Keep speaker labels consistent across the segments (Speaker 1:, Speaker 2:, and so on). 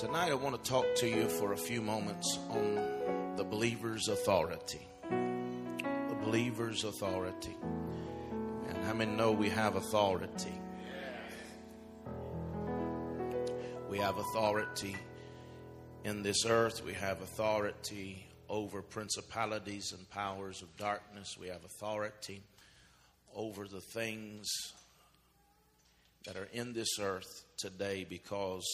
Speaker 1: Tonight, I want to talk to you for a few moments on the believer's authority. The believer's authority. And how many know we have authority? We have authority in this earth, we have authority over principalities and powers of darkness, we have authority over the things that are in this earth today because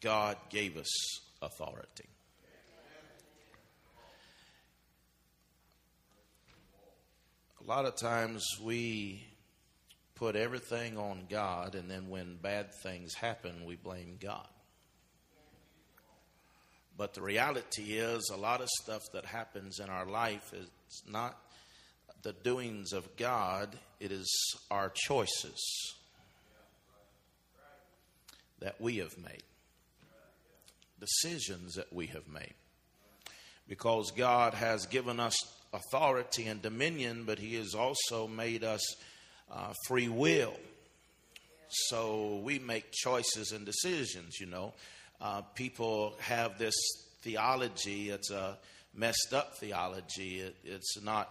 Speaker 1: God gave us authority. A lot of times we put everything on God, and then when bad things happen, we blame God. But the reality is, a lot of stuff that happens in our life is not the doings of God, it is our choices that we have made decisions that we have made. Because God has given us authority and dominion, but He has also made us uh, free will. So we make choices and decisions, you know. Uh, people have this theology, it's a messed up theology. It, it's not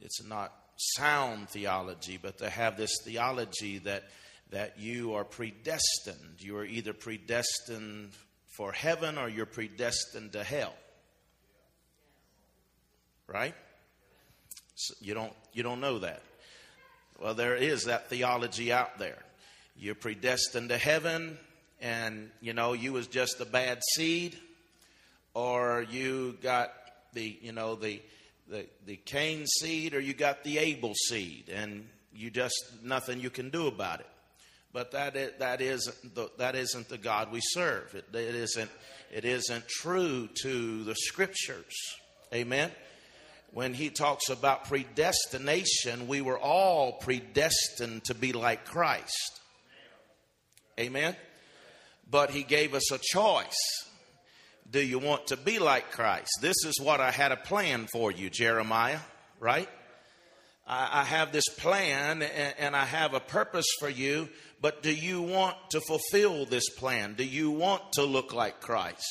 Speaker 1: it's not sound theology, but they have this theology that that you are predestined. You are either predestined for heaven or you're predestined to hell. Right? So you don't you don't know that. Well, there is that theology out there. You're predestined to heaven and you know you was just a bad seed or you got the you know the the, the Cain seed or you got the Abel seed and you just nothing you can do about it but that is, that isn't the, that isn't the God we serve. It, it isn't it isn't true to the scriptures. Amen. When he talks about predestination, we were all predestined to be like Christ. Amen. But he gave us a choice. Do you want to be like Christ? This is what I had a plan for you, Jeremiah, right? I, have this plan and I have a purpose for you, but do you want to fulfill this plan? Do you want to look like Christ?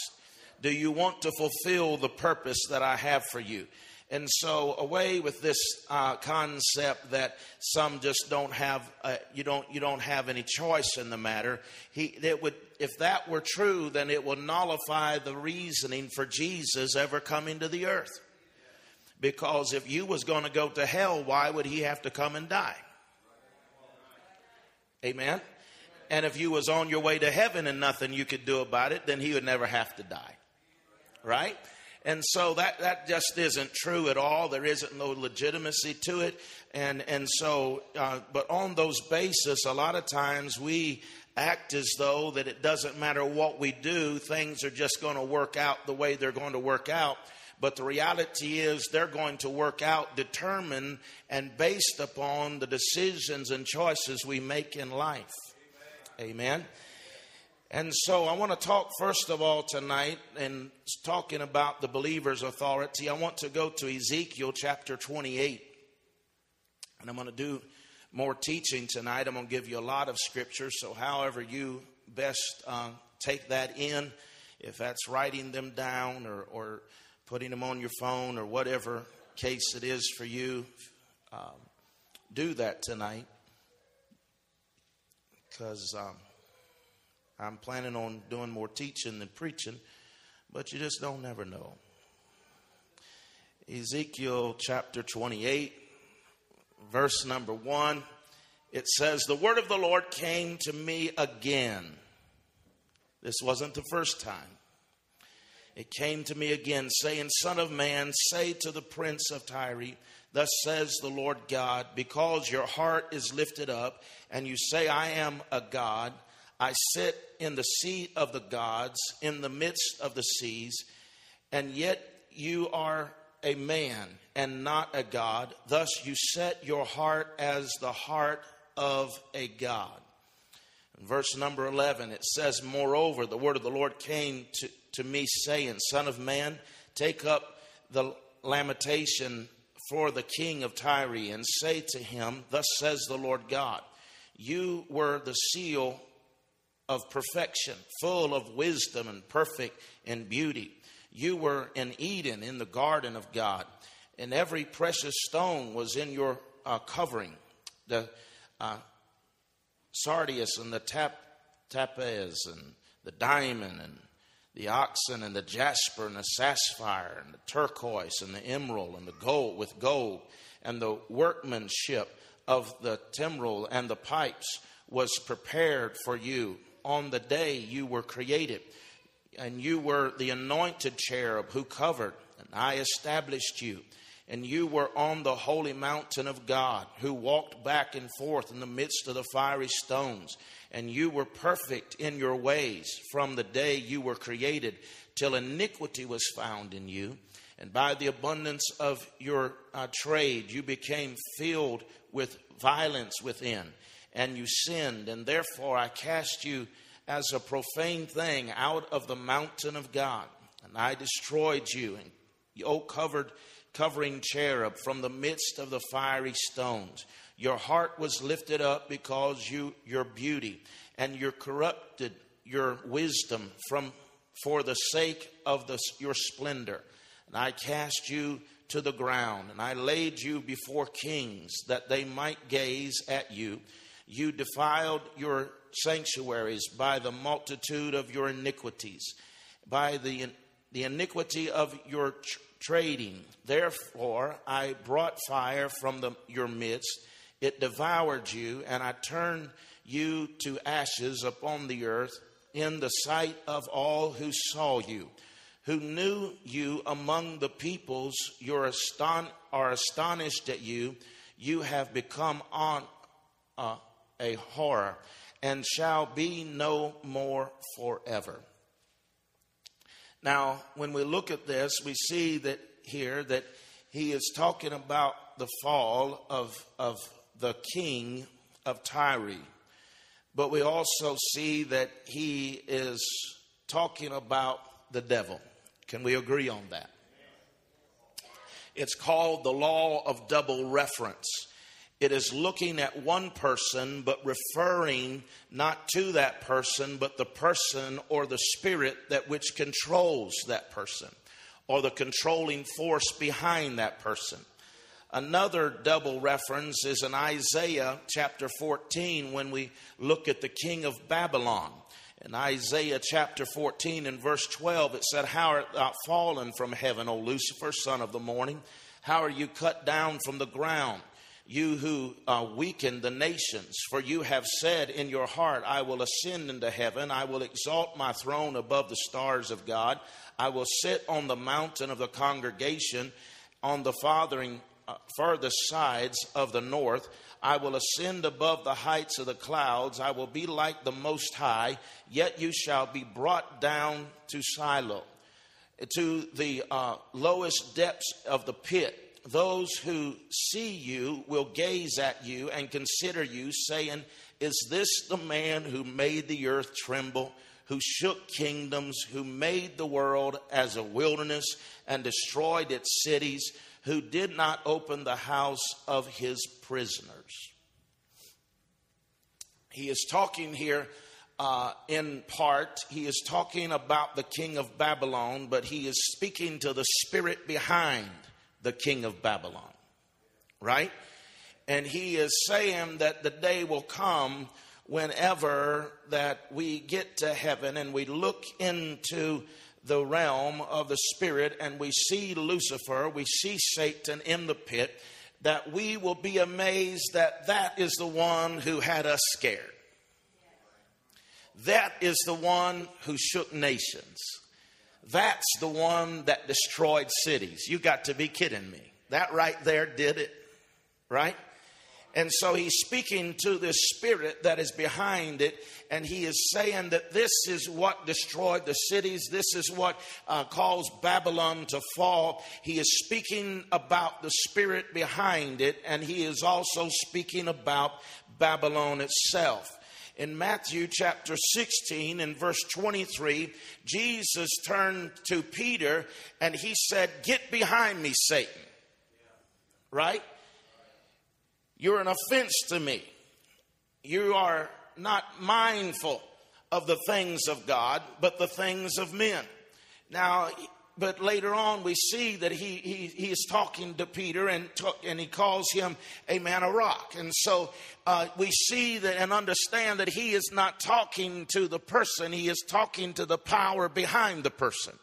Speaker 1: Do you want to fulfill the purpose that I have for you? And so, away with this uh, concept that some just don't have, uh, you don't, you don't have any choice in the matter. He, it would, if that were true, then it would nullify the reasoning for Jesus ever coming to the earth. Because if you was going to go to hell, why would he have to come and die? Amen. And if you was on your way to heaven and nothing you could do about it, then he would never have to die. Right? And so that, that just isn't true at all. There isn't no legitimacy to it. And, and so, uh, but on those basis, a lot of times we act as though that it doesn't matter what we do, things are just going to work out the way they're going to work out. But the reality is they're going to work out determined and based upon the decisions and choices we make in life. Amen. Amen. And so I want to talk first of all tonight and talking about the believer's authority. I want to go to Ezekiel chapter 28. And I'm going to do more teaching tonight. I'm going to give you a lot of scripture. So, however, you best uh, take that in, if that's writing them down or, or putting them on your phone or whatever case it is for you, um, do that tonight because um, I'm planning on doing more teaching than preaching, but you just don't never know. Ezekiel chapter 28, verse number 1, it says, The word of the Lord came to me again. This wasn't the first time it came to me again, saying, Son of man, say to the prince of Tyre, Thus says the Lord God, because your heart is lifted up, and you say, I am a God, I sit in the seat of the gods, in the midst of the seas, and yet you are a man and not a God. Thus you set your heart as the heart of a God. Verse number 11, it says, Moreover, the word of the Lord came to, to me, saying, Son of man, take up the lamentation for the king of Tyre and say to him, Thus says the Lord God, You were the seal of perfection, full of wisdom and perfect in beauty. You were in Eden in the garden of God, and every precious stone was in your uh, covering the uh, sardius and the tap, topaz and the diamond and the onyx and the jasper and the sapphire and the turquoise and the emerald and the gold with gold. And the workmanship of the timbrel and the pipes was prepared for you on the day you were created. And you were the anointed cherub who covered and I established you. And you were on the holy mountain of God, who walked back and forth in the midst of the fiery stones, and you were perfect in your ways from the day you were created till iniquity was found in you. And by the abundance of your uh, trade, you became filled with violence within, and you sinned, and therefore I cast you as a profane thing out of the mountain of God, and I destroyed you, and you covered covering cherub from the midst of the fiery stones. Your heart was lifted up because you your beauty, and you corrupted your wisdom from for the sake of the, your splendor. And I cast you to the ground, and I laid you before kings that they might gaze at you. You defiled your sanctuaries by the multitude of your iniquities, by the, the iniquity of your trading. Therefore, I brought fire from the, your midst. It devoured you, and I turned you to ashes upon the earth in the sight of all who saw you, who knew you among the peoples. Aston- are astonished at you. You have become on uh, a horror, and shall be no more forever. Now, when we look at this, we see that here that he is talking about the fall of, of the king of Tyre. But we also see that he is talking about the devil. Can we agree on that? It's called the law of double reference. It is looking at one person, but referring not to that person, but the person or the spirit that which controls that person or the controlling force behind that person. Another double reference is in Isaiah chapter 14 when we look at the king of Babylon. In Isaiah chapter 14 and verse 12, it said, How art thou fallen from heaven, O Lucifer, son of the morning? How are you cut down from the ground? you who uh, weaken the nations. For you have said in your heart, I will ascend into heaven, I will exalt my throne above the stars of God, I will sit on the mountain of the congregation on the farthering, uh, furthest sides of the north. I will ascend above the heights of the clouds. I will be like the Most High, yet you shall be brought down to Sheol, to the uh, lowest depths of the pit those who see you will gaze at you and consider you, saying, Is this the man who made the earth tremble, who shook kingdoms, who made the world as a wilderness and destroyed its cities, who did not open the house of his prisoners? He is talking here. Uh, in part, he is talking about the king of Babylon, but he is speaking to the spirit behind the king of Babylon. Right? And he is saying that the day will come whenever that we get to heaven and we look into the realm of the spirit and we see Lucifer, we see Satan in the pit, that we will be amazed that that is the one who had us scared. That is the one who shook nations. That's the one that destroyed cities. You got to be kidding me. That right there did it, right? And so he's speaking to the spirit that is behind it, and he is saying that this is what destroyed the cities. This is what uh, caused Babylon to fall. He is speaking about the spirit behind it, and he is also speaking about Babylon itself in Matthew chapter 16 and verse 23, Jesus turned to Peter and he said, Get behind me, Satan. Right? You're an offense to me. You are not mindful of the things of God, but the things of men. Now, but later on we see that he, he, he is talking to Peter and, and he calls him a man of rock. And so uh, we see that and understand that he is not talking to the person, he is talking to the power behind the person.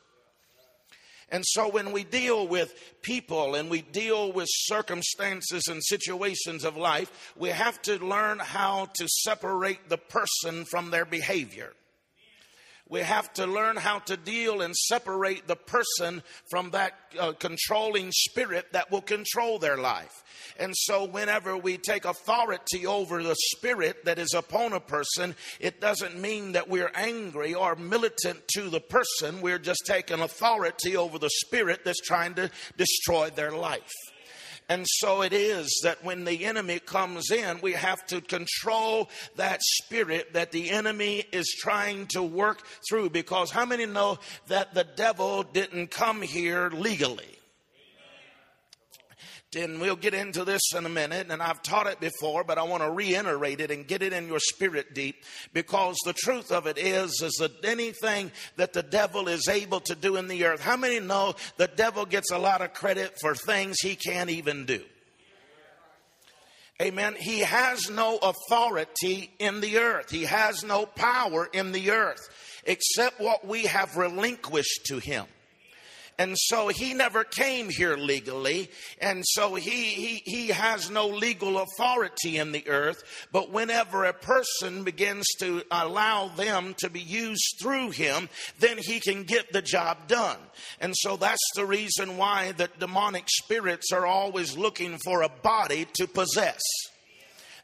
Speaker 1: And so when we deal with people and we deal with circumstances and situations of life, we have to learn how to separate the person from their behavior. We have to learn how to deal and separate the person from that uh, controlling spirit that will control their life. And so, whenever we take authority over the spirit that is upon a person, it doesn't mean that we're angry or militant to the person. We're just taking authority over the spirit that's trying to destroy their life. And so it is that when the enemy comes in, we have to control that spirit that the enemy is trying to work through. Because how many know that the devil didn't come here legally? And we'll get into this in a minute, and I've taught it before, but I want to reiterate it and get it in your spirit deep because the truth of it is, is that anything that the devil is able to do in the earth, how many know the devil gets a lot of credit for things he can't even do? Amen. He has no authority in the earth. He has no power in the earth except what we have relinquished to him. And so he never came here legally. And so he, he, he has no legal authority in the earth. But whenever a person begins to allow them to be used through him, then he can get the job done. And so that's the reason why that demonic spirits are always looking for a body to possess.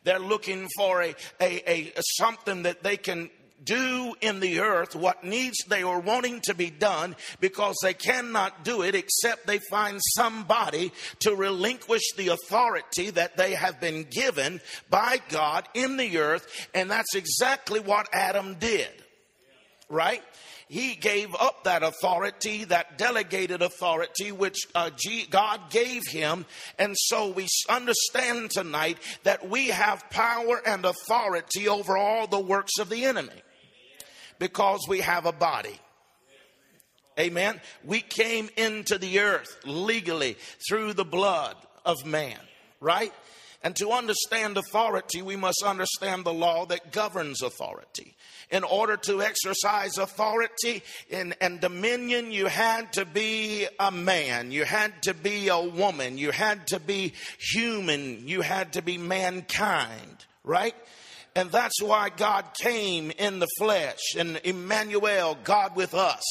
Speaker 1: They're looking for a, a, a, something that they can do in the earth what needs they are wanting to be done because they cannot do it except they find somebody to relinquish the authority that they have been given by God in the earth. And that's exactly what Adam did. Right? he gave up that authority, that delegated authority which uh, G- God gave him. And so we understand tonight that we have power and authority over all the works of the enemy because we have a body. Amen. We came into the earth legally through the blood of man, right? And to understand authority, we must understand the law that governs authority. In order to exercise authority and, and dominion, you had to be a man, you had to be a woman, you had to be human, you had to be mankind, right? And that's why God came in the flesh and Emmanuel, God with us,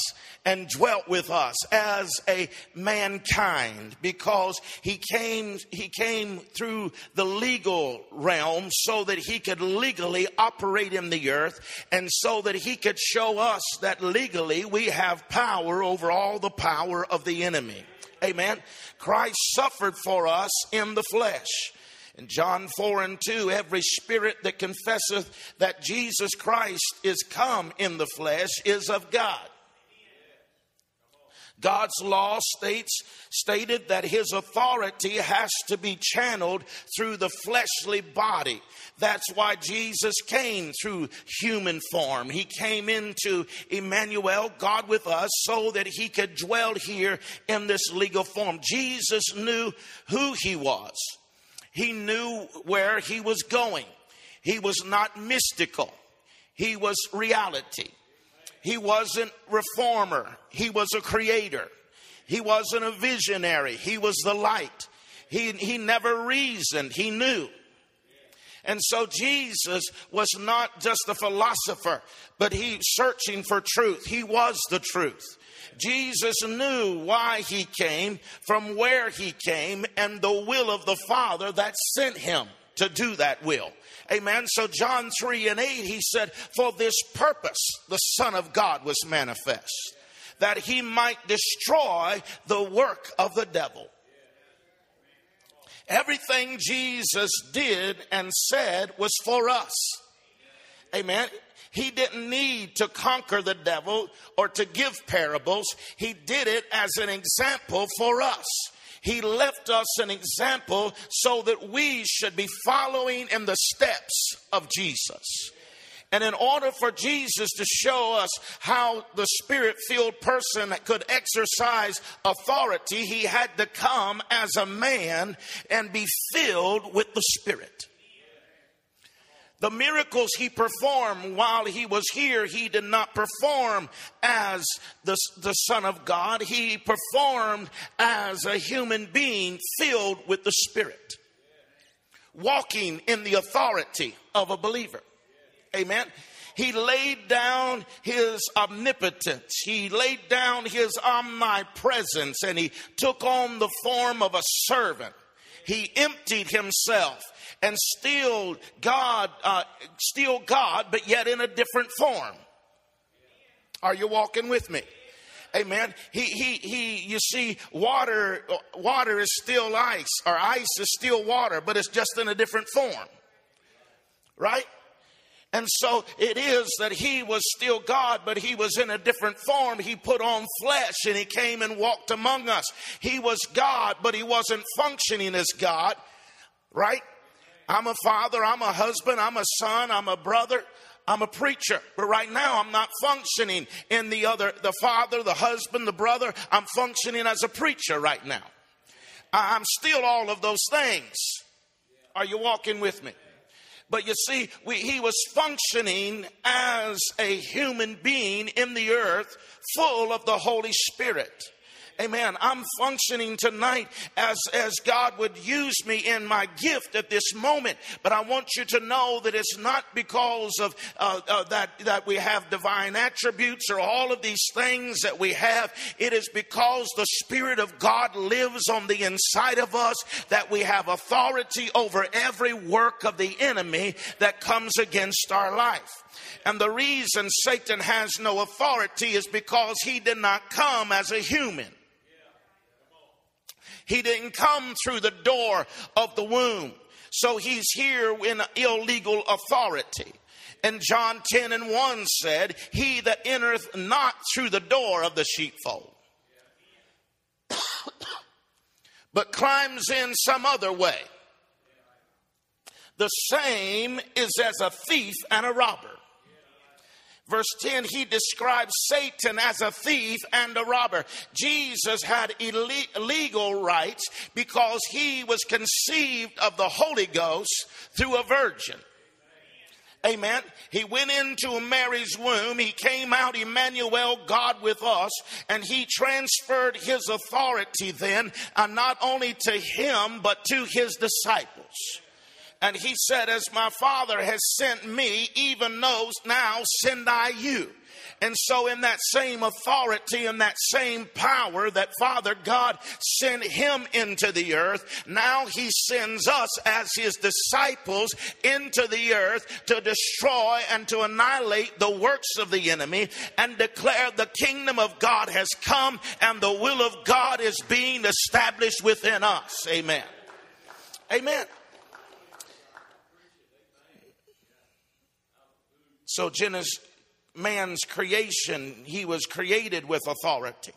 Speaker 1: and dwelt with us as a mankind because he came, he came through the legal realm so that he could legally operate in the earth and so that he could show us that legally we have power over all the power of the enemy. Amen. Christ suffered for us in the flesh. In John 4 and 2, every spirit that confesseth that Jesus Christ is come in the flesh is of God. God's law states stated that his authority has to be channeled through the fleshly body. That's why Jesus came through human form. He came into Emmanuel, God with us, so that he could dwell here in this legal form. Jesus knew who he was. He knew where he was going. He was not mystical. He was reality. He wasn't reformer. He was a creator. He wasn't a visionary. He was the light. He, he never reasoned. He knew. And so Jesus was not just a philosopher, but he searching for truth. He was the truth. Jesus knew why he came, from where he came, and the will of the Father that sent him to do that will. Amen. So, John 3 and 8, he said, For this purpose the Son of God was manifest, that he might destroy the work of the devil. Everything Jesus did and said was for us. Amen. He didn't need to conquer the devil or to give parables. He did it as an example for us. He left us an example so that we should be following in the steps of Jesus. And in order for Jesus to show us how the spirit filled person could exercise authority, he had to come as a man and be filled with the Spirit. The miracles he performed while he was here, he did not perform as the, the Son of God. He performed as a human being filled with the Spirit, walking in the authority of a believer. Amen. He laid down his omnipotence. He laid down his omnipresence and he took on the form of a servant. He emptied himself and still God, uh, still God, but yet in a different form. Are you walking with me? Amen. He, he, he, you see, water, water is still ice, or ice is still water, but it's just in a different form. Right? And so it is that he was still God, but he was in a different form. He put on flesh and he came and walked among us. He was God, but he wasn't functioning as God, right? I'm a father, I'm a husband, I'm a son, I'm a brother. I'm a preacher, but right now I'm not functioning in the other, the father, the husband, the brother. I'm functioning as a preacher right now. I'm still all of those things. Are you walking with me? But you see, we, he was functioning as a human being in the earth, full of the Holy Spirit. Amen. I'm functioning tonight as, as God would use me in my gift at this moment. But I want you to know that it's not because of uh, uh, that, that we have divine attributes or all of these things that we have. It is because the Spirit of God lives on the inside of us that we have authority over every work of the enemy that comes against our life. And the reason Satan has no authority is because he did not come as a human. He didn't come through the door of the womb. So he's here in illegal authority. And John 10 and 1 said, He that entereth not through the door of the sheepfold, but climbs in some other way. The same is as a thief and a robber. Verse 10, he describes Satan as a thief and a robber. Jesus had legal rights because he was conceived of the Holy Ghost through a virgin. Amen. He went into Mary's womb. He came out, Emmanuel, God with us, and he transferred his authority then, uh, not only to him, but to his disciples. And he said, As my Father has sent me, even knows now send I you. And so, in that same authority and that same power that Father God sent him into the earth, now he sends us as his disciples into the earth to destroy and to annihilate the works of the enemy and declare the kingdom of God has come and the will of God is being established within us. Amen. Amen. So, Genesis, man's creation, he was created with authority.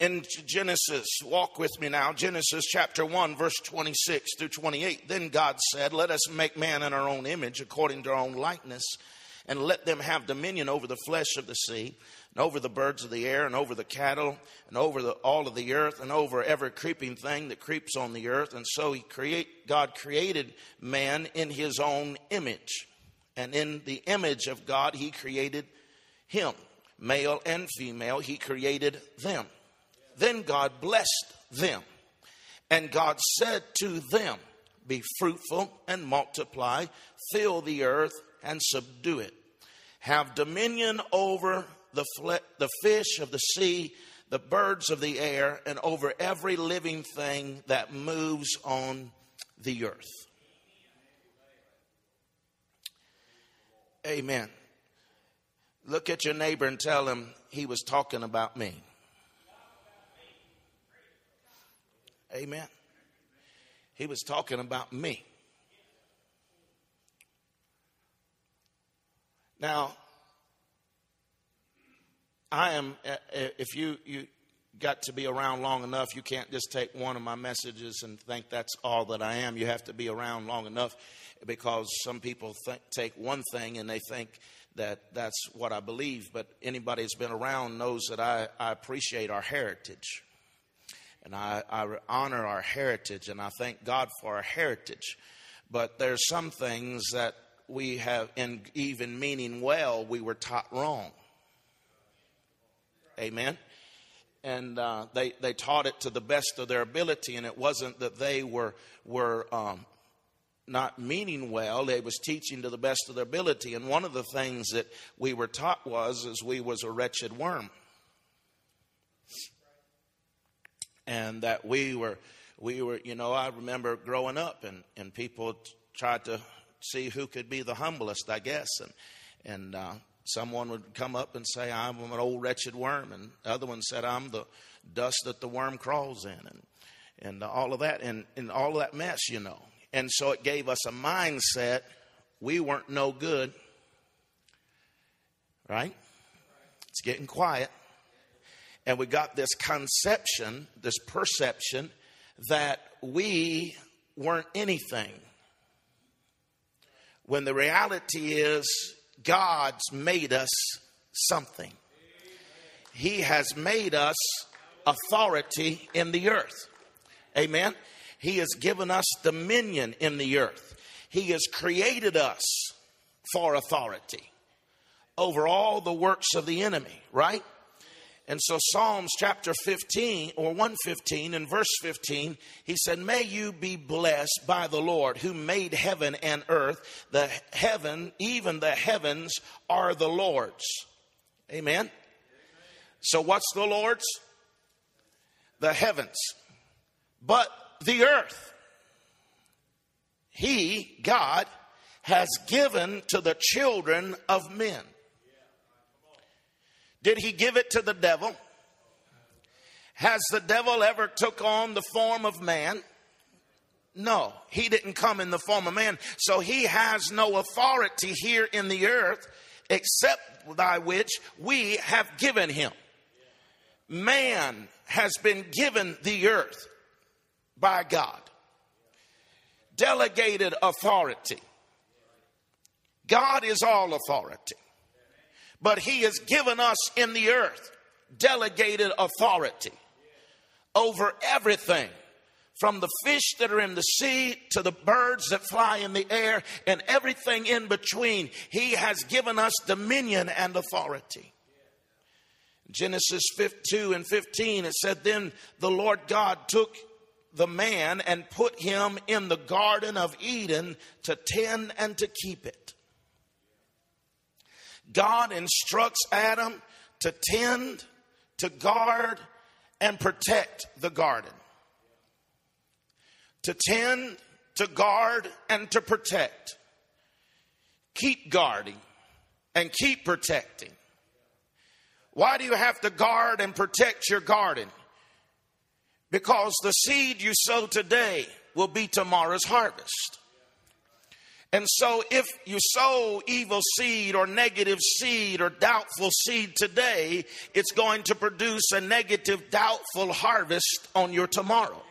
Speaker 1: In Genesis, walk with me now, Genesis chapter 1, verse 26 through 28. Then God said, Let us make man in our own image, according to our own likeness, and let them have dominion over the flesh of the sea and over the birds of the air, and over the cattle, and over the, all of the earth, and over every creeping thing that creeps on the earth. And so he create, God created man in his own image. And in the image of God, he created him. Male and female, he created them. Then God blessed them. And God said to them, Be fruitful and multiply, fill the earth and subdue it. Have dominion over the, fle- the fish of the sea, the birds of the air, and over every living thing that moves on the earth. Amen. Look at your neighbor and tell him he was talking about me. Amen. He was talking about me. Now, I am, uh, uh, if you, you got to be around long enough. You can't just take one of my messages and think that's all that I am. You have to be around long enough because some people think, take one thing and they think that that's what I believe. But anybody that's been around knows that I, I appreciate our heritage. And I, I honor our heritage and I thank God for our heritage. But there's some things that we have, in even meaning well, we were taught wrong. Amen. And uh, they they taught it to the best of their ability, and it wasn't that they were were um, not meaning well. They was teaching to the best of their ability. And one of the things that we were taught was is we was a wretched worm, and that we were we were you know I remember growing up and and people tried to see who could be the humblest, I guess. And, and uh, someone would come up and say, I'm an old wretched worm. And the other one said, I'm the dust that the worm crawls in. And, and all of that, and, and all of that mess, you know. And so it gave us a mindset we weren't no good. Right? It's getting quiet. And we got this conception, this perception that we weren't anything when the reality is God's made us something. He has made us authority in the earth. Amen. He has given us dominion in the earth. He has created us for authority over all the works of the enemy, right? And so, Psalms chapter 15 or 115 and verse 15, he said, May you be blessed by the Lord who made heaven and earth. The heaven, even the heavens, are the Lord's. Amen. So, what's the Lord's? The heavens. But the earth, He, God, has given to the children of men. Did he give it to the devil? Has the devil ever took on the form of man? No, he didn't come in the form of man. So he has no authority here in the earth except by which we have given him. Man has been given the earth by God. Delegated authority. God is all authority but he has given us in the earth delegated authority over everything from the fish that are in the sea to the birds that fly in the air and everything in between. He has given us dominion and authority. Genesis 2 and 15, it said, Then the Lord God took the man and put him in the Garden of Eden to tend and to keep it. God instructs Adam to tend, to guard, and protect the garden. To tend, to guard, and to protect. Keep guarding and keep protecting. Why do you have to guard and protect your garden? Because the seed you sow today will be tomorrow's harvest. And so, if you sow evil seed or negative seed or doubtful seed today, it's going to produce a negative, doubtful harvest on your tomorrow.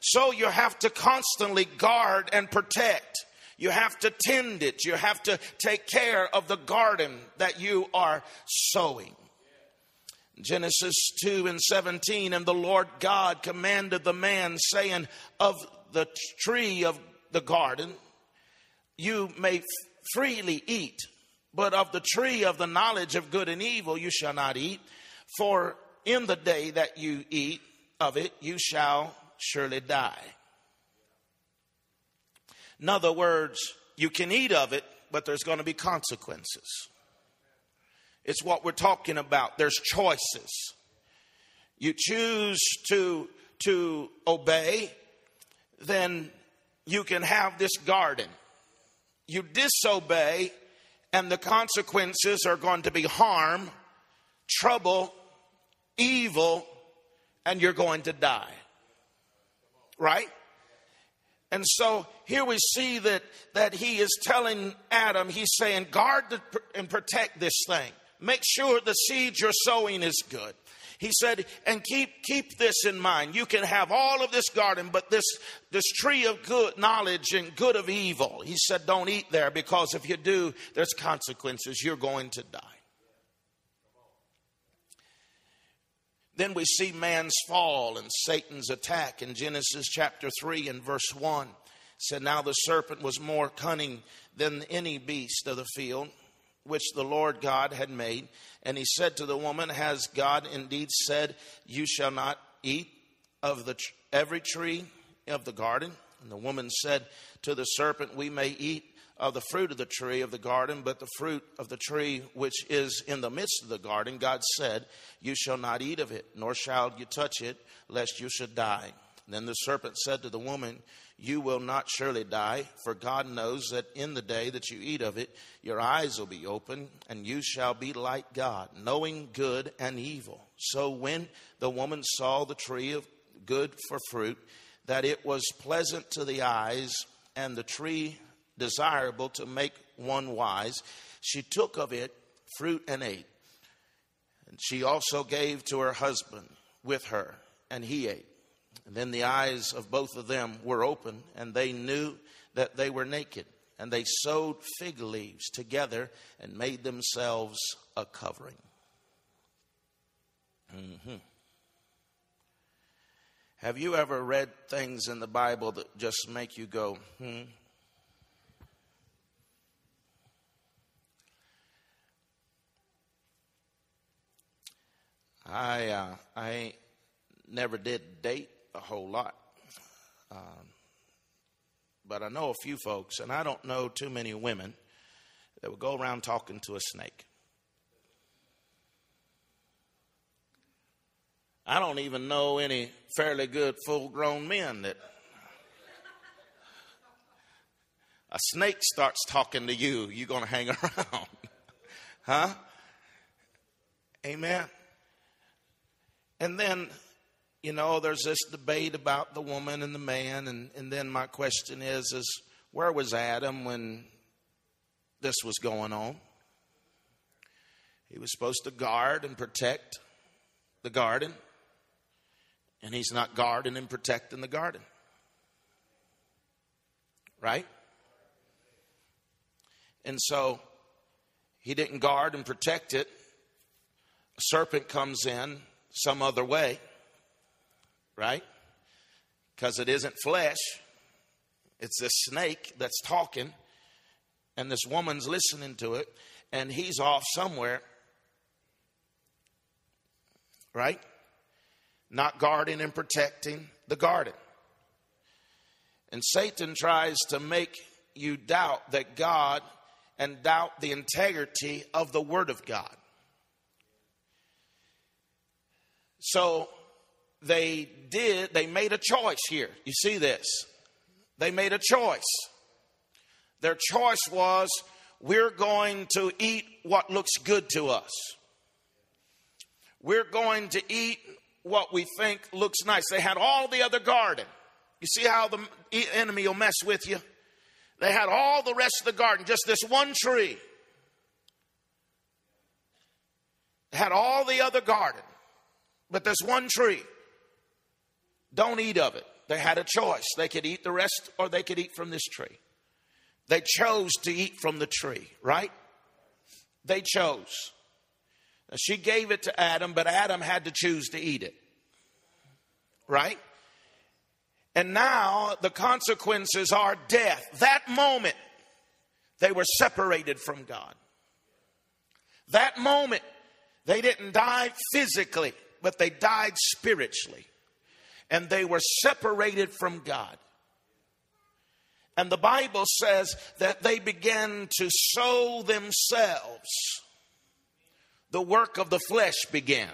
Speaker 1: So, you have to constantly guard and protect. You have to tend it. You have to take care of the garden that you are sowing. Genesis 2 and 17, and the Lord God commanded the man, saying, Of the tree of the garden, you may freely eat, but of the tree of the knowledge of good and evil you shall not eat, for in the day that you eat of it, you shall surely die. In other words, you can eat of it, but there's going to be consequences. It's what we're talking about. There's choices. You choose to, to obey, then you can have this garden you disobey, and the consequences are going to be harm, trouble, evil, and you're going to die. Right? And so here we see that, that he is telling Adam, he's saying, guard and protect this thing. Make sure the seed you're sowing is good. He said, and keep, keep this in mind. You can have all of this garden, but this, this tree of good knowledge and good of evil. He said, don't eat there because if you do, there's consequences. You're going to die. Then we see man's fall and Satan's attack in Genesis chapter 3 and verse 1. It said, Now the serpent was more cunning than any beast of the field which the Lord God had made. And he said to the woman, Has God indeed said, You shall not eat of the every tree of the garden? And the woman said to the serpent, We may eat of the fruit of the tree of the garden, but the fruit of the tree which is in the midst of the garden, God said, You shall not eat of it, nor shall you touch it, lest you should die. Then the serpent said to the woman, You will not surely die, for God knows that in the day that you eat of it, your eyes will be open, and you shall be like God, knowing good and evil. So when the woman saw the tree of good for fruit, that it was pleasant to the eyes, and the tree desirable to make one wise, she took of it fruit and ate. And she also gave to her husband with her, and he ate. And then the eyes of both of them were open, and they knew that they were naked. And they sewed fig leaves together and made themselves a covering. Mm-hmm. Have you ever read things in the Bible that just make you go, hmm? I uh, I never did date a whole lot, um, but I know a few folks, and I don't know too many women that would go around talking to a snake. I don't even know any fairly good full grown men that a snake starts talking to you, you're going to hang around. huh? Amen. And then, you know, there's this debate about the woman and the man. And, and then my question is, is where was Adam when this was going on? He was supposed to guard and protect the garden, and he's not guarding and protecting the garden. Right? And so he didn't guard and protect it. A serpent comes in some other way, right? Because it isn't flesh, it's this snake that's talking, and this woman's listening to it, and he's off somewhere, right? Not guarding and protecting the garden. And Satan tries to make you doubt that God and doubt the integrity of the Word of God. So they did, they made a choice here. You see this? They made a choice. Their choice was we're going to eat what looks good to us. We're going to eat what we think looks nice. They had all the other garden. You see how the enemy will mess with you? They had all the rest of the garden, just this one tree. They had all the other garden. But this one tree. Don't eat of it. They had a choice. They could eat the rest or they could eat from this tree. They chose to eat from the tree, right? They chose. Now, she gave it to Adam, but Adam had to choose to eat it, right? And now the consequences are death. That moment, they were separated from God. That moment, they didn't die physically, but they died spiritually. And they were separated from God. And the Bible says that they began to sow themselves. The work of the flesh began.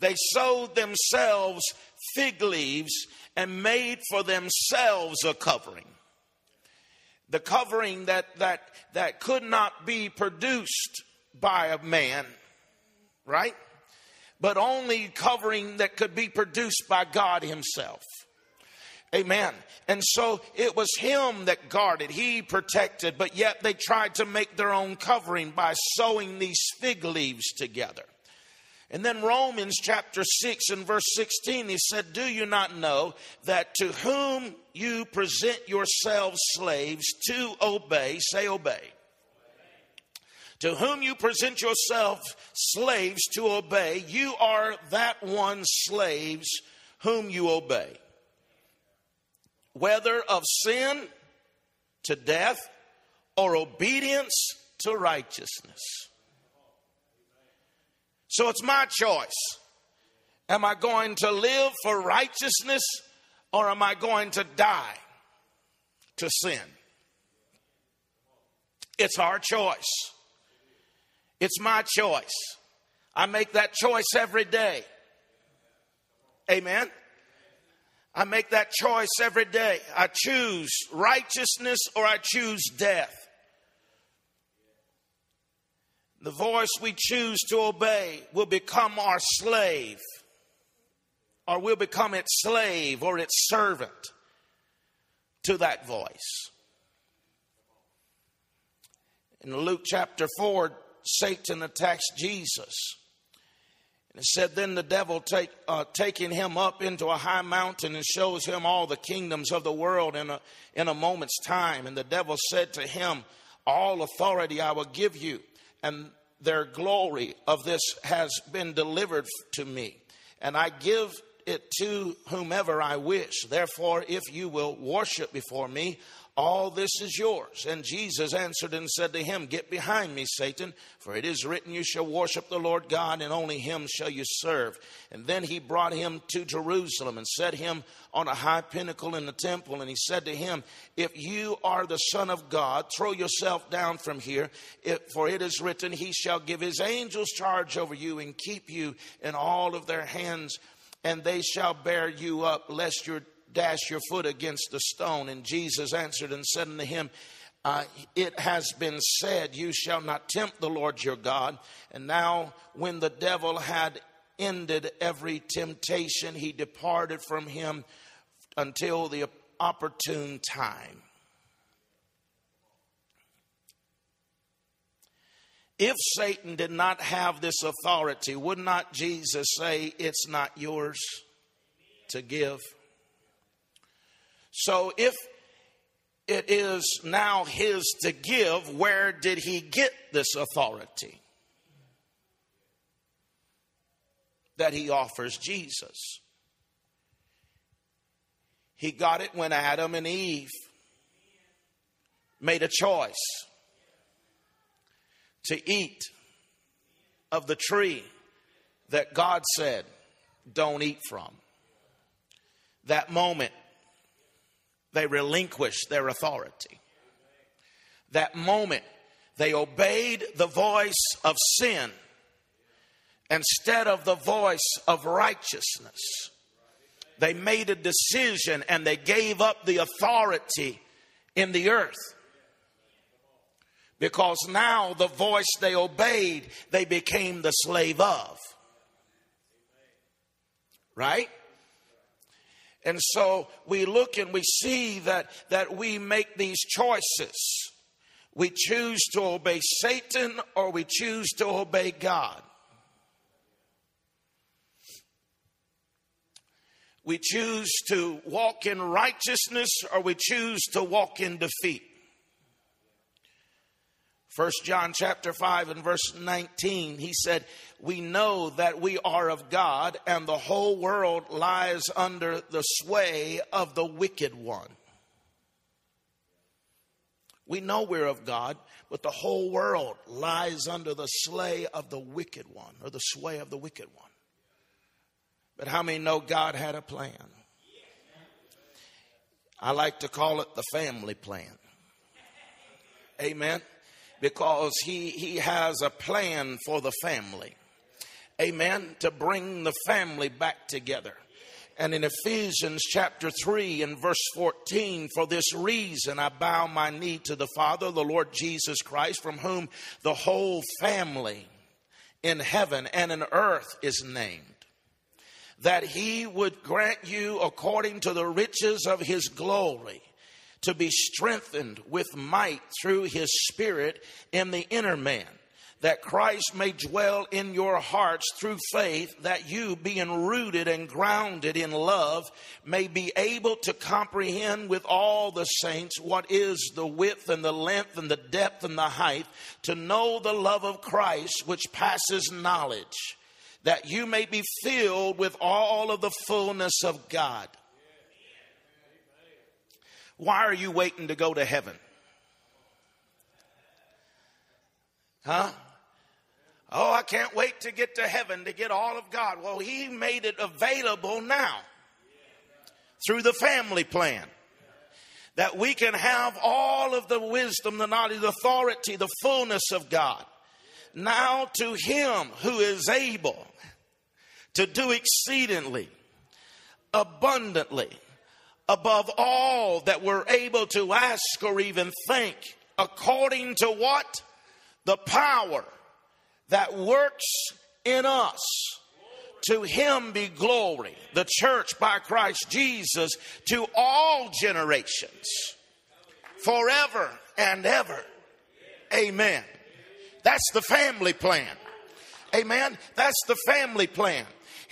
Speaker 1: They sowed themselves fig leaves and made for themselves a covering. The covering that, that, that could not be produced by a man, right? But only covering that could be produced by God Himself. Amen. And so it was him that guarded, he protected, but yet they tried to make their own covering by sewing these fig leaves together. And then Romans chapter 6 and verse 16, he said, Do you not know that to whom you present yourselves slaves to obey, say obey. To whom you present yourself slaves to obey, you are that one slaves whom you obey. Whether of sin to death or obedience to righteousness. So it's my choice. Am I going to live for righteousness or am I going to die to sin? It's our choice. It's my choice. I make that choice every day. Amen. I make that choice every day. I choose righteousness or I choose death. The voice we choose to obey will become our slave, or we'll become its slave or its servant to that voice. In Luke chapter 4, Satan attacks Jesus. And it said, Then the devil take, uh, taking him up into a high mountain and shows him all the kingdoms of the world in a, in a moment's time. And the devil said to him, All authority I will give you and their glory of this has been delivered to me, and I give it to whomever I wish. Therefore, if you will worship before me, all this is yours. And Jesus answered and said to him, Get behind me, Satan, for it is written, You shall worship the Lord God, and only him shall you serve. And then he brought him to Jerusalem and set him on a high pinnacle in the temple. And he said to him, If you are the Son of God, throw yourself down from here, for it is written, He shall give his angels charge over you and keep you in all of their hands, and they shall bear you up, lest your dash your foot against the stone. And Jesus answered and said unto him, uh, it has been said, You shall not tempt the Lord your God. And now, when the devil had ended every temptation, he departed from him until the opportune time. If Satan did not have this authority, would not Jesus say, It's not yours to give? So if it is now his to give, where did he get this authority that he offers Jesus? He got it when Adam and Eve made a choice to eat of the tree that God said, don't eat from. That moment, they relinquished their authority. That moment, they obeyed the voice of sin instead of the voice of righteousness. They made a decision and they gave up the authority in the earth. Because now the voice they obeyed, they became the slave of. Right? And so we look and we see that, that we make these choices. We choose to obey Satan or we choose to obey God. We choose to walk in righteousness or we choose to walk in defeat. First John chapter 5 and verse 19, he said, We know that we are of God, and the whole world lies under the sway of the wicked one. We know we're of God, but the whole world lies under the sway of the wicked one, or the sway of the wicked one. But how many know God had a plan? I like to call it the family plan. Amen because he, he has a plan for the family. Amen. To bring the family back together. And in Ephesians chapter 3 and verse 14, for this reason I bow my knee to the Father, the Lord Jesus Christ, from whom the whole family in heaven and in earth is named, that he would grant you according to the riches of his glory to be strengthened with might through his spirit in the inner man that Christ may dwell in your hearts through faith, that you, being rooted and grounded in love, may be able to comprehend with all the saints what is the width and the length and the depth and the height, to know the love of Christ which passes knowledge, that you may be filled with all of the fullness of God. Why are you waiting to go to heaven? Huh? Oh, I can't wait to get to heaven to get all of God. Well, He made it available now through the family plan that we can have all of the wisdom, the knowledge, the authority, the fullness of God. Now to Him who is able to do exceedingly, abundantly, above all that we're able to ask or even think, according to what? The power that works in us. To him be glory, the church by Christ Jesus, to all generations, forever and ever. Amen. That's the family plan. Amen. That's the family plan.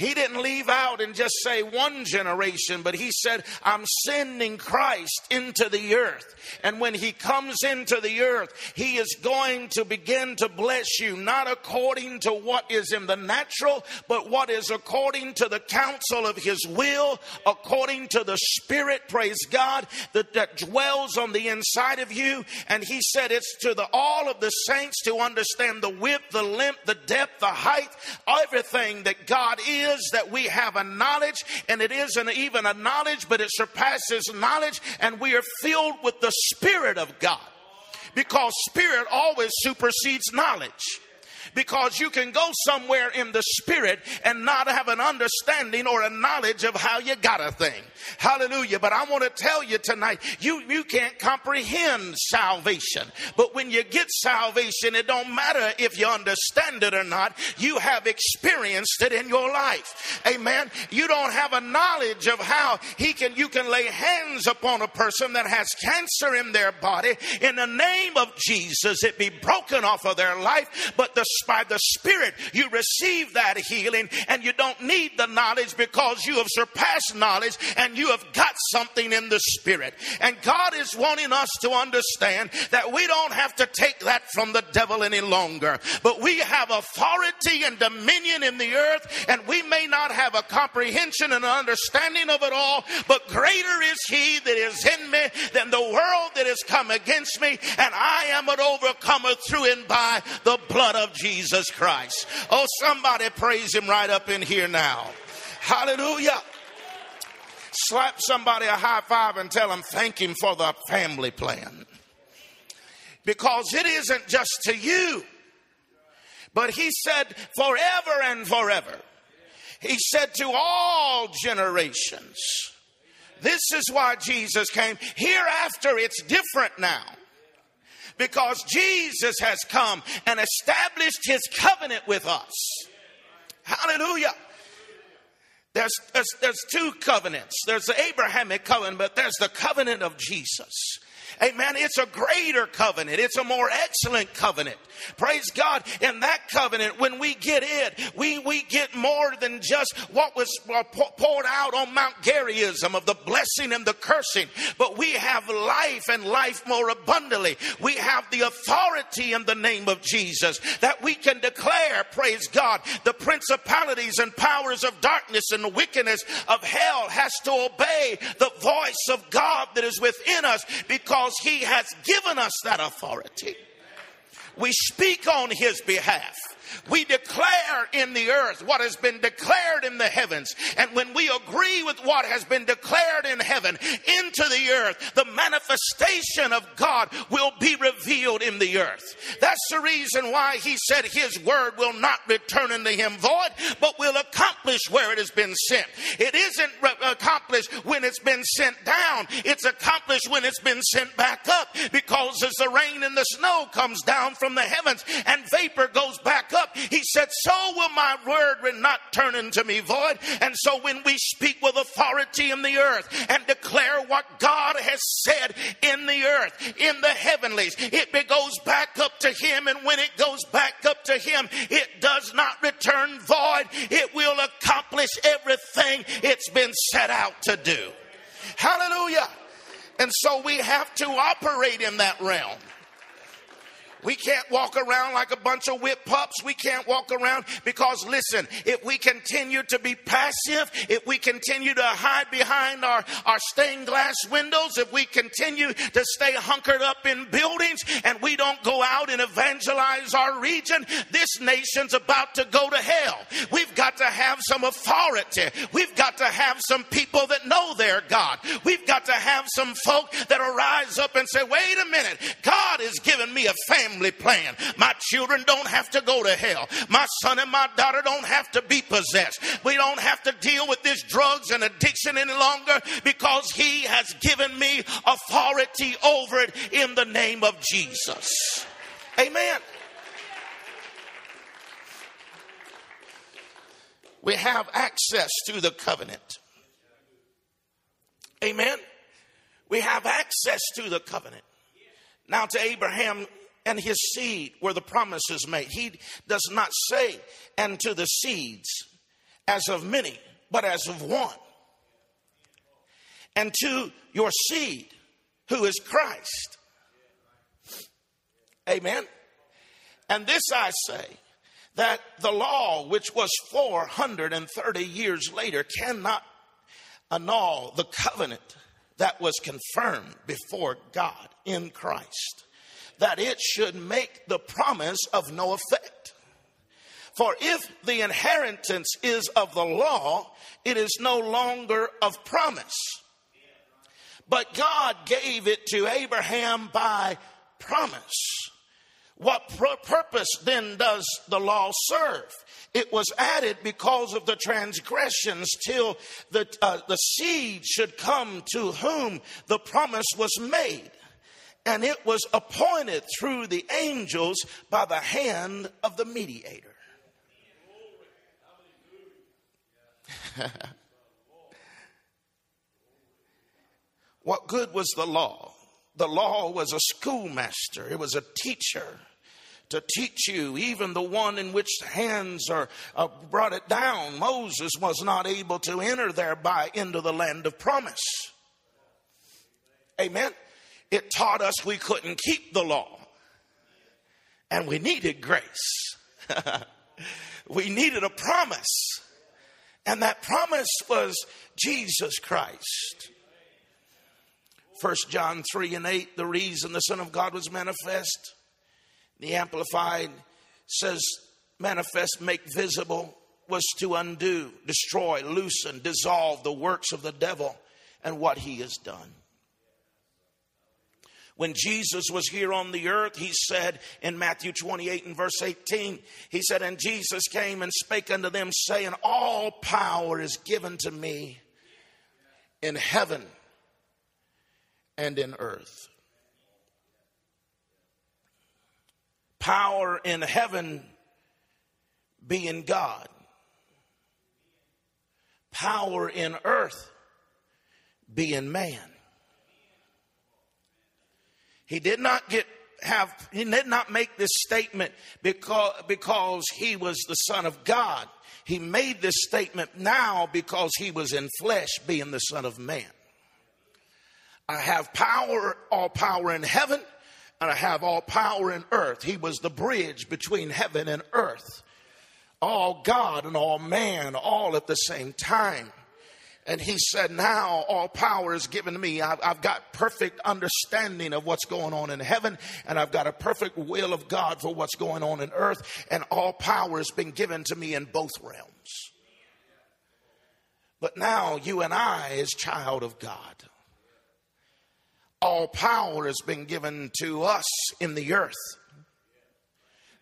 Speaker 1: He didn't leave out and just say one generation, but he said, I'm sending Christ into the earth. And when he comes into the earth, he is going to begin to bless you, not according to what is in the natural, but what is according to the counsel of his will, according to the spirit, praise God, that, that dwells on the inside of you. And he said it's to the all of the saints to understand the width, the length, the depth, the height, everything that God is, that we have a knowledge, and it isn't even a knowledge, but it surpasses knowledge, and we are filled with the Spirit of God. Because Spirit always supersedes knowledge because you can go somewhere in the spirit and not have an understanding or a knowledge of how you got a thing. Hallelujah. But I want to tell you tonight, you, you can't comprehend salvation. But when you get salvation, it don't matter if you understand it or not. You have experienced it in your life. Amen. You don't have a knowledge of how he can, you can lay hands upon a person that has cancer in their body. In the name of Jesus, it be broken off of their life. But the by the Spirit, you receive that healing and you don't need the knowledge because you have surpassed knowledge and you have got something in the Spirit. And God is wanting us to understand that we don't have to take that from the devil any longer, but we have authority and dominion in the earth, and we may not have a comprehension and understanding of it all, but greater is He that is in me than the world that has come against me, and I am an overcomer through and by the blood of Jesus. Jesus Christ. Oh, somebody praise him right up in here now. Hallelujah. Slap somebody a high five and tell them thank him for the family plan. Because it isn't just to you, but he said forever and forever. He said to all generations. This is why Jesus came. Hereafter, it's different now because Jesus has come and established his covenant with us. Hallelujah. There's, there's, there's two covenants. There's the Abrahamic covenant, but there's the covenant of Jesus. Amen. It's a greater covenant. It's a more excellent covenant. Praise God. In that covenant, when we get it, we, we get more than just what was uh, poured out on Mount Gerizim of the blessing and the cursing, but we have life and life more abundantly. We have the authority in the name of Jesus that we can declare, praise God, the principalities and powers of darkness and wickedness of hell has to obey the voice of God that is within us because he has given us that authority. We speak on his behalf. We declare in the earth what has been declared in the heavens. And when we agree with what has been declared in heaven into the earth, the manifestation of God will be revealed in the earth. That's the reason why he said his word will not return unto him void, but will accomplish where it has been sent. It isn't accomplished when it's been sent down. It's accomplished when it's been sent back up because as the rain and the snow comes down from the heavens and vapor goes back up, up. He said, So will my word not turn into me void. And so when we speak with authority in the earth and declare what God has said in the earth, in the heavenlies, it goes back up to Him. And when it goes back up to Him, it does not return void. It will accomplish everything it's been set out to do. Hallelujah. And so we have to operate in that realm. We can't walk around like a bunch of whip pups. We can't walk around because listen, if we continue to be passive, if we continue to hide behind our, our stained glass windows, if we continue to stay hunkered up in buildings and we don't go out and evangelize our region, this nation's about to go to hell. We've got to have some authority. We've got to have some people that know their God. We've got to have some folk that'll rise up and say, wait a minute, God has given me a family family plan. My children don't have to go to hell. My son and my daughter don't have to be possessed. We don't have to deal with this drugs and addiction any longer because he has given me authority over it in the name of Jesus. Amen. We have access to the covenant. Amen. We have access to the covenant. Now, to Abraham, and his seed where the promises made. He does not say, and to the seeds as of many, but as of one. And to your seed, who is Christ. Amen. And this I say that the law, which was 430 years later, cannot annul the covenant that was confirmed before God in Christ that it should make the promise of no effect. For if the inheritance is of the law, it is no longer of promise. But God gave it to Abraham by promise. What purpose then does the law serve? It was added because of the transgressions till the, uh, the seed should come to whom the promise was made and it was appointed through the angels by the hand of the mediator. what good was the law? The law was a schoolmaster, it was a teacher to teach you, even the one in which hands are uh, brought it down. Moses was not able to enter thereby into the land of promise. Amen. It taught us we couldn't keep the law. And we needed grace. we needed a promise. And that promise was Jesus Christ. First John 3 and 8, the reason the Son of God was manifest. The Amplified says, manifest, make visible, was to undo, destroy, loosen, dissolve the works of the devil and what he has done. When Jesus was here on the earth, he said in Matthew 28 and verse 18, he said, And Jesus came and spake unto them, saying, All power is given to me in heaven and in earth. Power in heaven being God, power in earth being man. He did not get have he did not make this statement because because he was the son of God. He made this statement now because he was in flesh being the son of man. I have power, all power in heaven, and I have all power in earth. He was the bridge between heaven and earth. All God and all man, all at the same time. And he said, Now all power is given to me. I've, I've, got perfect understanding of what's going on in heaven, and I've got a perfect will of God for what's going on in earth, and all power has been given to me in both realms. But now you and I, as child of God, all power has been given to us in the earth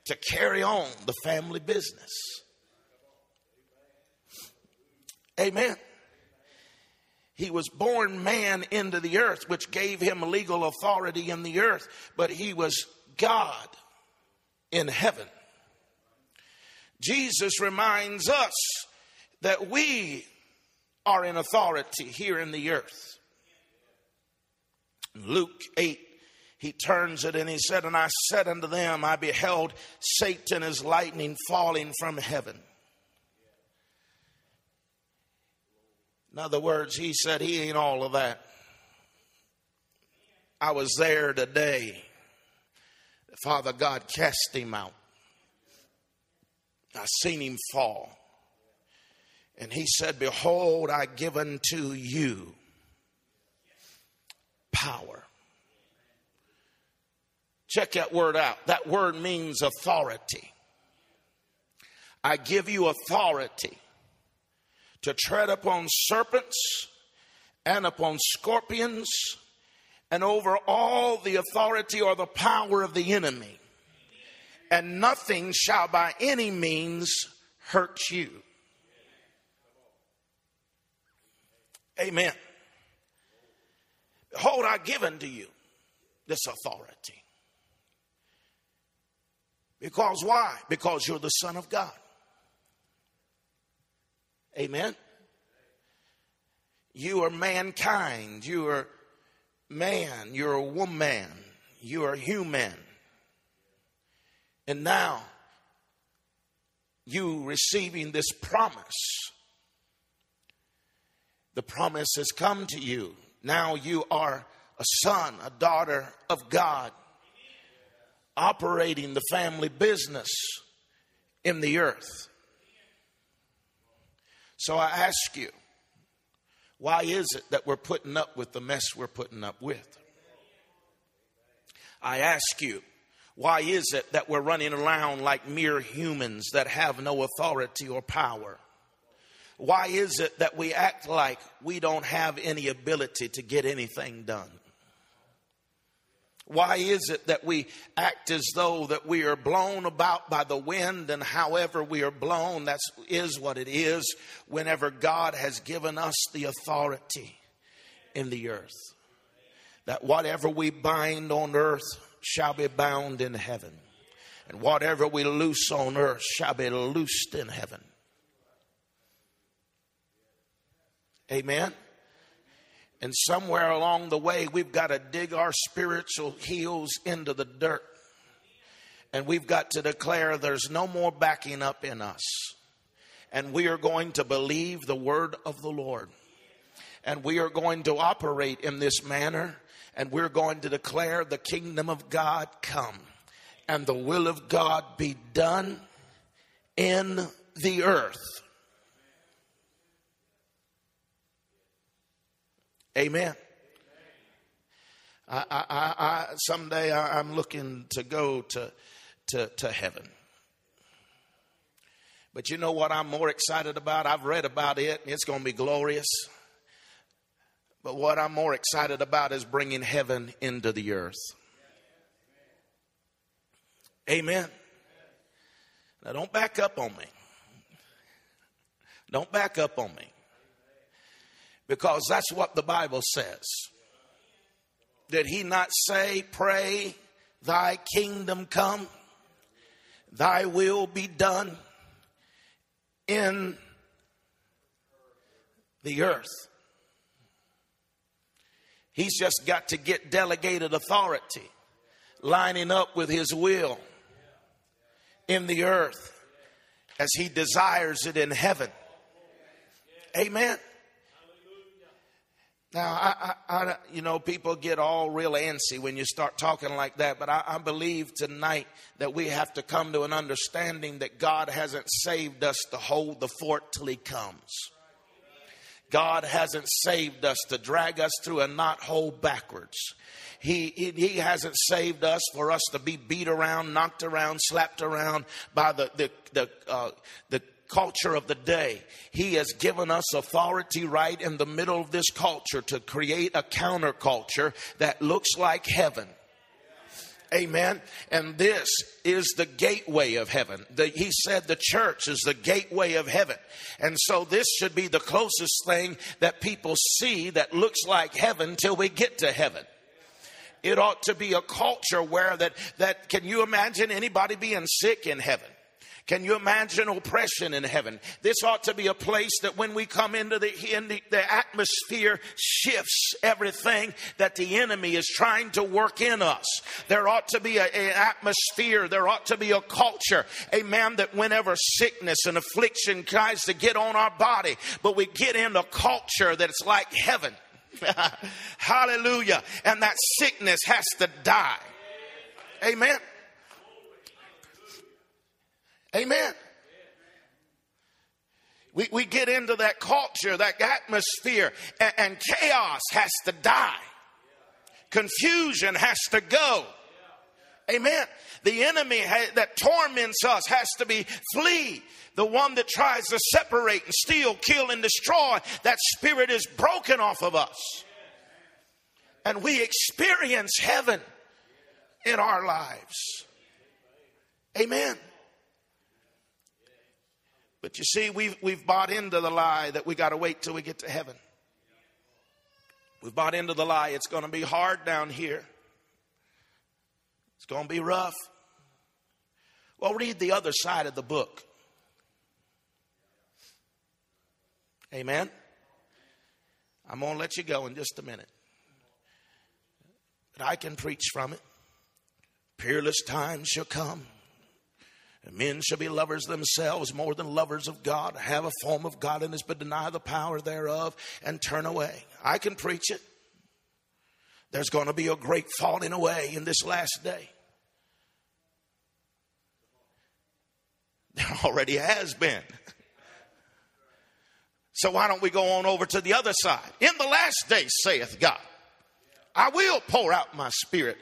Speaker 1: to carry on the family business. Amen. He was born man into the earth, which gave him legal authority in the earth, but he was God in heaven. Jesus reminds us that we are in authority here in the earth. Luke 8, he turns it and he said, And I said unto them, I beheld Satan as lightning falling from heaven. In other words, he said, He ain't all of that. I was there today. Father God cast him out. I seen him fall. And he said, Behold, I give unto you power. Check that word out. That word means authority. I give you authority to tread upon serpents and upon scorpions and over all the authority or the power of the enemy. And nothing shall by any means hurt you. Amen. Behold, I give unto you this authority. Because why? Because you're the Son of God. Amen. You are mankind. You are man. You're a woman. You are human. And now, you receiving this promise. The promise has come to you. Now you are a son, a daughter of God, operating the family business in the earth. So I ask you, why is it that we're putting up with the mess we're putting up with? I ask you, why is it that we're running around like mere humans that have no authority or power? Why is it that we act like we don't have any ability to get anything done? Why is it that we act as though that we are blown about by the wind and however we are blown, that is what it is whenever God has given us the authority in the earth. That whatever we bind on earth shall be bound in heaven. And whatever we loose on earth shall be loosed in heaven. Amen. And somewhere along the way, we've got to dig our spiritual heels into the dirt. And we've got to declare there's no more backing up in us. And we are going to believe the word of the Lord. And we are going to operate in this manner. And we're going to declare the kingdom of God come and the will of God be done in the earth Amen. I, I, I, someday I'm looking to go to, to, to heaven. But you know what I'm more excited about? I've read about it, it's going to be glorious. But what I'm more excited about is bringing heaven into the earth. Amen. Now, don't back up on me. Don't back up on me because that's what the Bible says. Did he not say, Pray, thy kingdom come, thy will be done in the earth? He's just got to get delegated authority lining up with his will in the earth as he desires it in heaven. Amen. Now, I, I, I, you know, people get all real antsy when you start talking like that, but I, I believe tonight that we have to come to an understanding that God hasn't saved us to hold the fort till He comes. God hasn't saved us to drag us through a knot hole backwards. He, he, he, hasn't saved us for us to be beat around, knocked around, slapped around by the, the, the, uh, the culture of the day. He has given us authority right in the middle of this culture to create a counterculture that looks like heaven. Amen. And this is the gateway of heaven. The, he said the church is the gateway of heaven. And so this should be the closest thing that people see that looks like heaven till we get to heaven. It ought to be a culture where that, that can you imagine anybody being sick in heaven? Can you imagine oppression in heaven? This ought to be a place that when we come into the, in the, the atmosphere shifts everything that the enemy is trying to work in us. There ought to be an atmosphere. There ought to be a culture. Amen. That whenever sickness and affliction tries to get on our body, but we get in a culture that's like heaven. Hallelujah. And that sickness has to die. Amen. Amen. We, we get into that culture, that atmosphere, and, and chaos has to die. Confusion has to go. Amen. The enemy ha- that torments us has to be flee. The one that tries to separate and steal, kill, and destroy, that spirit is broken off of us. And we experience heaven in our lives. Amen. But you see, we've, we've bought into the lie that we got to wait till we get to heaven. We've bought into the lie it's going to be hard down here, it's going to be rough. Well, read the other side of the book. Amen. I'm going to let you go in just a minute. But I can preach from it. Peerless times shall come men shall be lovers themselves more than lovers of God, have a form of godliness, but deny the power thereof and turn away. I can preach it. There's going to be a great falling away in this last day. There already has been. So why don't we go on over to the other side? In the last day, saith God, I will pour out my spirit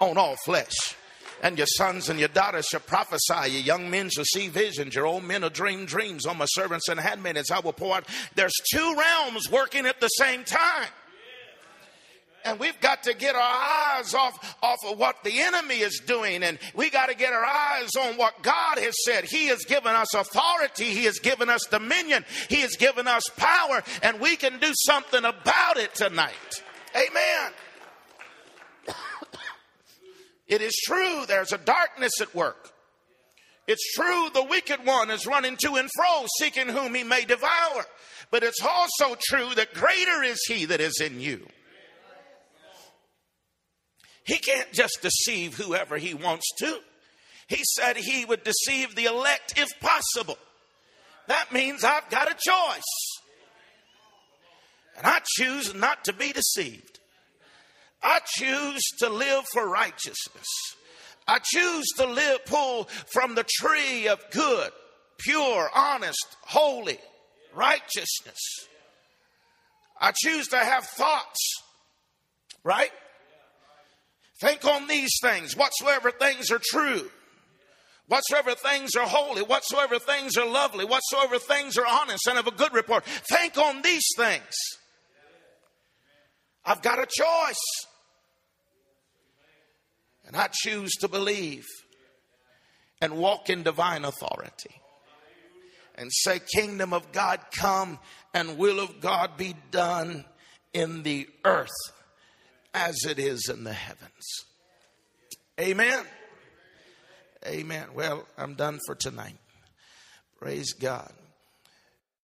Speaker 1: on all flesh and your sons and your daughters shall prophesy. Your young men shall see visions. Your old men will dream dreams. On my servants and handmaidens, I will pour out. There's two realms working at the same time. And we've got to get our eyes off, off of what the enemy is doing. And we got to get our eyes on what God has said. He has given us authority. He has given us dominion. He has given us power. And we can do something about it tonight. Amen. It is true there's a darkness at work. It's true the wicked one is running to and fro, seeking whom he may devour. But it's also true that greater is he that is in you. He can't just deceive whoever he wants to. He said he would deceive the elect if possible. That means I've got a choice. And I choose not to be deceived. I choose to live for righteousness. I choose to live, pull from the tree of good, pure, honest, holy righteousness. I choose to have thoughts, right? Think on these things, whatsoever things are true, whatsoever things are holy, whatsoever things are lovely, whatsoever things are honest and of a good report. Think on these things. I've got a choice. And I choose to believe and walk in divine authority and say, Kingdom of God come and will of God be done in the earth as it is in the heavens. Amen. Amen. Well, I'm done for tonight. Praise God.